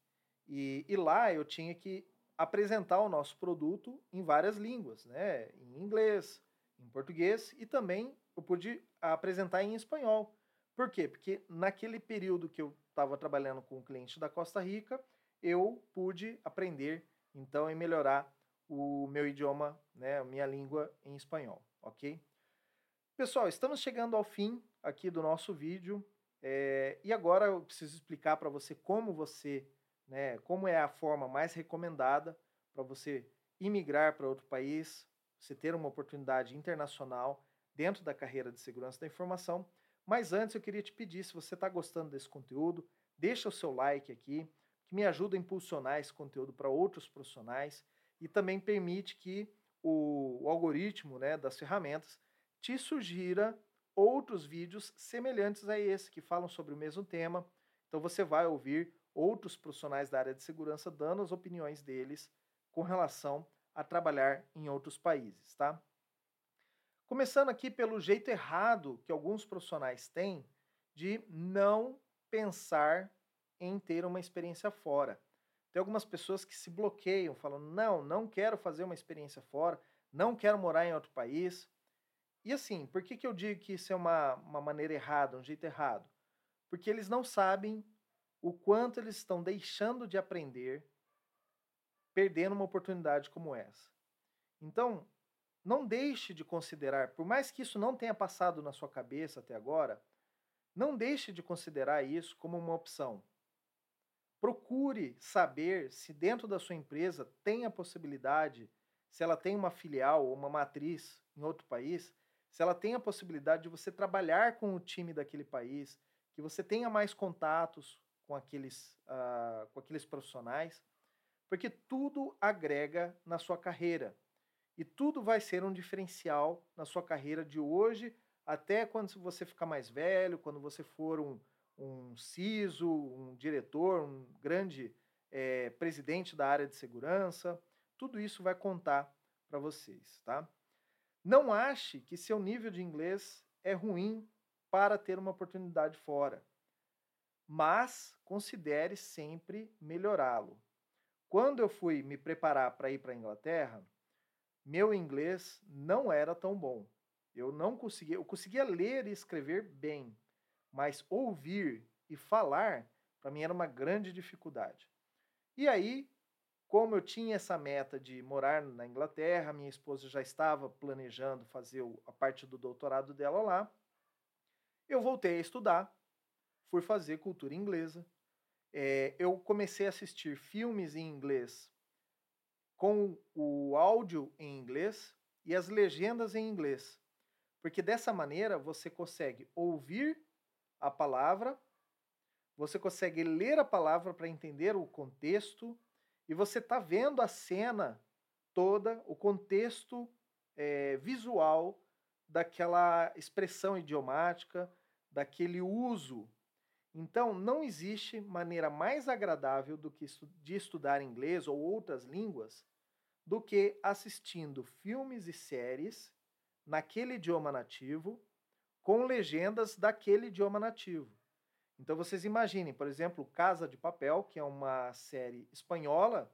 E, e lá eu tinha que apresentar o nosso produto em várias línguas, né? em inglês, em português e também eu pude apresentar em espanhol. Por quê? Porque naquele período que eu estava trabalhando com o cliente da Costa Rica, eu pude aprender então e melhorar o meu idioma, né, a minha língua em espanhol, ok? Pessoal, estamos chegando ao fim aqui do nosso vídeo é, e agora eu preciso explicar para você como você né, como é a forma mais recomendada para você imigrar para outro país, você ter uma oportunidade internacional dentro da carreira de segurança da informação. Mas antes eu queria te pedir, se você está gostando desse conteúdo, deixa o seu like aqui, que me ajuda a impulsionar esse conteúdo para outros profissionais e também permite que o, o algoritmo né, das ferramentas te sugira outros vídeos semelhantes a esse, que falam sobre o mesmo tema. Então você vai ouvir outros profissionais da área de segurança dando as opiniões deles com relação a trabalhar em outros países, tá? Começando aqui pelo jeito errado que alguns profissionais têm de não pensar em ter uma experiência fora. Tem algumas pessoas que se bloqueiam, falam: não, não quero fazer uma experiência fora, não quero morar em outro país. E assim, por que, que eu digo que isso é uma, uma maneira errada, um jeito errado? Porque eles não sabem o quanto eles estão deixando de aprender perdendo uma oportunidade como essa. Então, não deixe de considerar, por mais que isso não tenha passado na sua cabeça até agora, não deixe de considerar isso como uma opção. Procure saber se dentro da sua empresa tem a possibilidade, se ela tem uma filial ou uma matriz em outro país, se ela tem a possibilidade de você trabalhar com o time daquele país, que você tenha mais contatos com aqueles, uh, com aqueles profissionais, porque tudo agrega na sua carreira. E tudo vai ser um diferencial na sua carreira de hoje até quando você ficar mais velho, quando você for um, um CISO, um diretor, um grande é, presidente da área de segurança. Tudo isso vai contar para vocês, tá? Não ache que seu nível de inglês é ruim para ter uma oportunidade fora, mas considere sempre melhorá-lo. Quando eu fui me preparar para ir para a Inglaterra, meu inglês não era tão bom. Eu não conseguia, eu conseguia ler e escrever bem, mas ouvir e falar para mim era uma grande dificuldade. E aí, como eu tinha essa meta de morar na Inglaterra, minha esposa já estava planejando fazer a parte do doutorado dela lá, eu voltei a estudar, fui fazer cultura inglesa, é, eu comecei a assistir filmes em inglês com o áudio em inglês e as legendas em inglês. Porque dessa maneira você consegue ouvir a palavra, você consegue ler a palavra para entender o contexto e você está vendo a cena toda, o contexto é, visual daquela expressão idiomática, daquele uso então, não existe maneira mais agradável do que de estudar inglês ou outras línguas do que assistindo filmes e séries naquele idioma nativo com legendas daquele idioma nativo. Então vocês imaginem, por exemplo, Casa de Papel, que é uma série espanhola,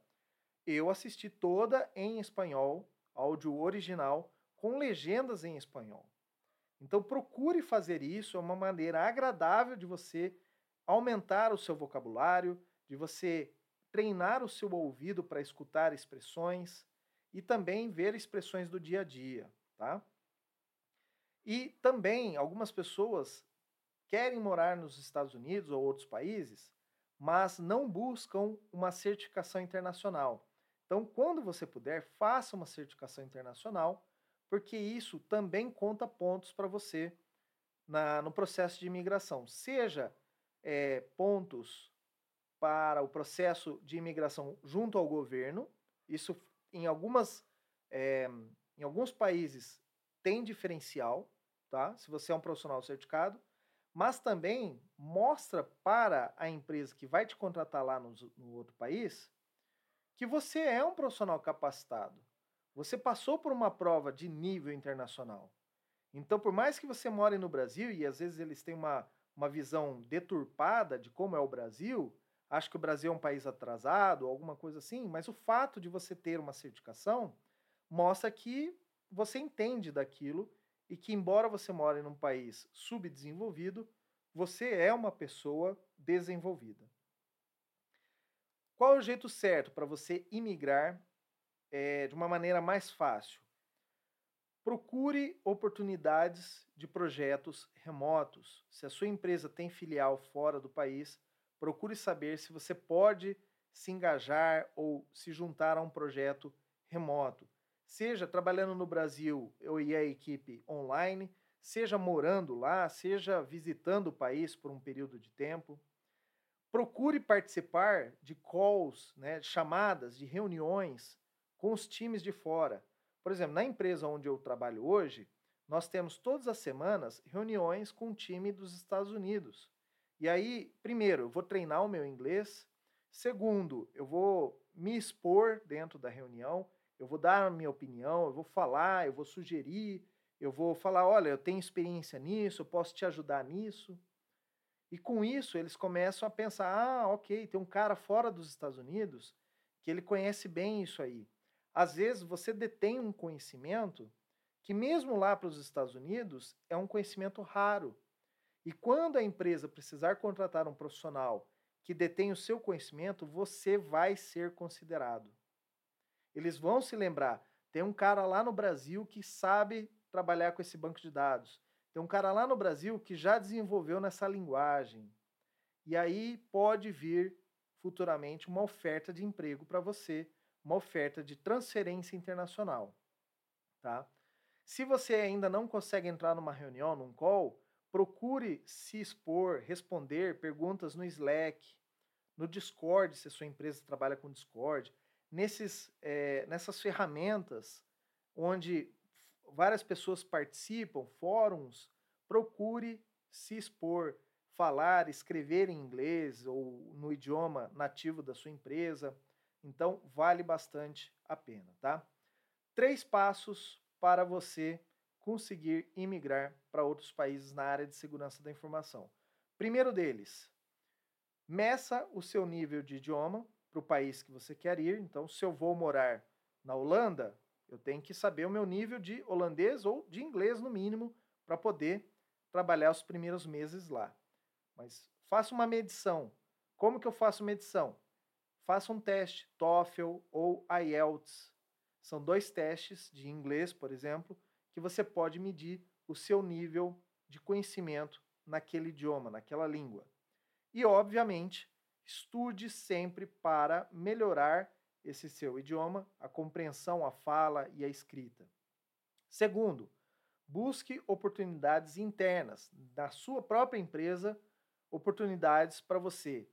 eu assisti toda em espanhol, áudio original, com legendas em espanhol. Então procure fazer isso, é uma maneira agradável de você aumentar o seu vocabulário, de você treinar o seu ouvido para escutar expressões e também ver expressões do dia a dia, tá? E também algumas pessoas querem morar nos Estados Unidos ou outros países, mas não buscam uma certificação internacional. Então, quando você puder, faça uma certificação internacional, porque isso também conta pontos para você na, no processo de imigração, seja é, pontos para o processo de imigração junto ao governo. Isso em algumas é, em alguns países tem diferencial, tá? Se você é um profissional certificado, mas também mostra para a empresa que vai te contratar lá no, no outro país que você é um profissional capacitado. Você passou por uma prova de nível internacional. Então, por mais que você more no Brasil e às vezes eles têm uma uma visão deturpada de como é o Brasil, acho que o Brasil é um país atrasado, alguma coisa assim, mas o fato de você ter uma certificação mostra que você entende daquilo e que, embora você more num país subdesenvolvido, você é uma pessoa desenvolvida. Qual é o jeito certo para você imigrar é, de uma maneira mais fácil? Procure oportunidades de projetos remotos. Se a sua empresa tem filial fora do país, procure saber se você pode se engajar ou se juntar a um projeto remoto. Seja trabalhando no Brasil ou e a equipe online, seja morando lá, seja visitando o país por um período de tempo. Procure participar de calls, né, chamadas, de reuniões com os times de fora. Por exemplo, na empresa onde eu trabalho hoje, nós temos todas as semanas reuniões com o time dos Estados Unidos. E aí, primeiro, eu vou treinar o meu inglês. Segundo, eu vou me expor dentro da reunião, eu vou dar a minha opinião, eu vou falar, eu vou sugerir, eu vou falar, olha, eu tenho experiência nisso, eu posso te ajudar nisso. E com isso, eles começam a pensar, ah, ok, tem um cara fora dos Estados Unidos que ele conhece bem isso aí. Às vezes, você detém um conhecimento que mesmo lá para os Estados Unidos é um conhecimento raro. E quando a empresa precisar contratar um profissional que detém o seu conhecimento, você vai ser considerado. Eles vão se lembrar, tem um cara lá no Brasil que sabe trabalhar com esse banco de dados. Tem um cara lá no Brasil que já desenvolveu nessa linguagem. E aí pode vir futuramente uma oferta de emprego para você, uma oferta de transferência internacional, tá? Se você ainda não consegue entrar numa reunião, num call, procure se expor, responder perguntas no Slack, no Discord, se a sua empresa trabalha com Discord, nesses, é, nessas ferramentas onde várias pessoas participam, fóruns, procure se expor, falar, escrever em inglês ou no idioma nativo da sua empresa. Então, vale bastante a pena, tá? Três passos para você conseguir imigrar para outros países na área de segurança da informação. Primeiro deles, meça o seu nível de idioma para o país que você quer ir. Então, se eu vou morar na Holanda, eu tenho que saber o meu nível de holandês ou de inglês, no mínimo, para poder trabalhar os primeiros meses lá. Mas faça uma medição. Como que eu faço medição? Faça um teste TOEFL ou IELTS. São dois testes de inglês, por exemplo, que você pode medir o seu nível de conhecimento naquele idioma, naquela língua. E, obviamente, estude sempre para melhorar esse seu idioma, a compreensão, a fala e a escrita. Segundo, busque oportunidades internas na sua própria empresa, oportunidades para você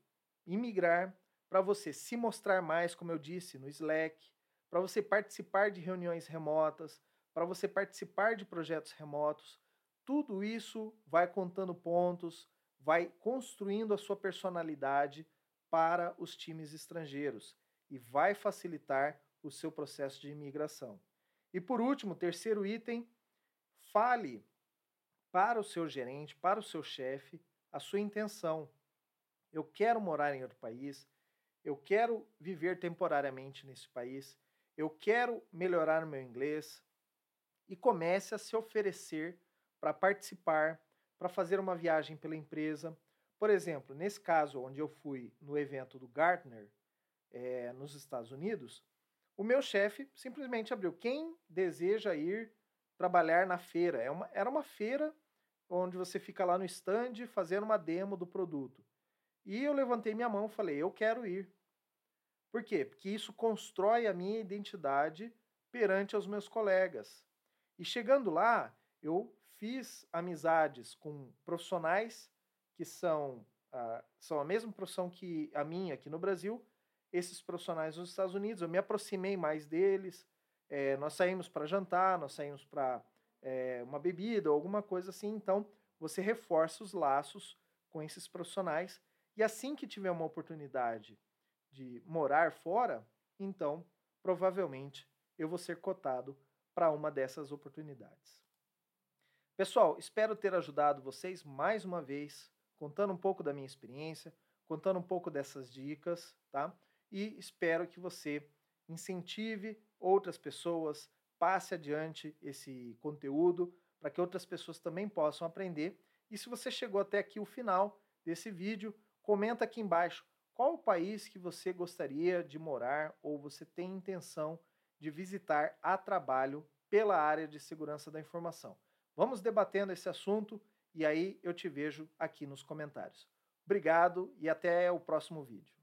imigrar, para você se mostrar mais, como eu disse, no Slack, para você participar de reuniões remotas, para você participar de projetos remotos. Tudo isso vai contando pontos, vai construindo a sua personalidade para os times estrangeiros e vai facilitar o seu processo de imigração. E por último, terceiro item, fale para o seu gerente, para o seu chefe, a sua intenção. Eu quero morar em outro país, eu quero viver temporariamente nesse país, eu quero melhorar o meu inglês e comece a se oferecer para participar, para fazer uma viagem pela empresa. Por exemplo, nesse caso onde eu fui no evento do Gartner, é, nos Estados Unidos, o meu chefe simplesmente abriu. Quem deseja ir trabalhar na feira? É uma, era uma feira onde você fica lá no stand fazendo uma demo do produto. E eu levantei minha mão e falei: eu quero ir. Por quê? Porque isso constrói a minha identidade perante os meus colegas. E chegando lá, eu fiz amizades com profissionais que são, uh, são a mesma profissão que a minha aqui no Brasil, esses profissionais nos Estados Unidos. Eu me aproximei mais deles. É, nós saímos para jantar, nós saímos para é, uma bebida ou alguma coisa assim. Então, você reforça os laços com esses profissionais. E assim que tiver uma oportunidade de morar fora, então provavelmente eu vou ser cotado para uma dessas oportunidades. Pessoal, espero ter ajudado vocês mais uma vez, contando um pouco da minha experiência, contando um pouco dessas dicas, tá? E espero que você incentive outras pessoas, passe adiante esse conteúdo para que outras pessoas também possam aprender. E se você chegou até aqui o final desse vídeo, comenta aqui embaixo qual o país que você gostaria de morar ou você tem intenção de visitar a trabalho pela área de segurança da informação. Vamos debatendo esse assunto e aí eu te vejo aqui nos comentários. Obrigado e até o próximo vídeo.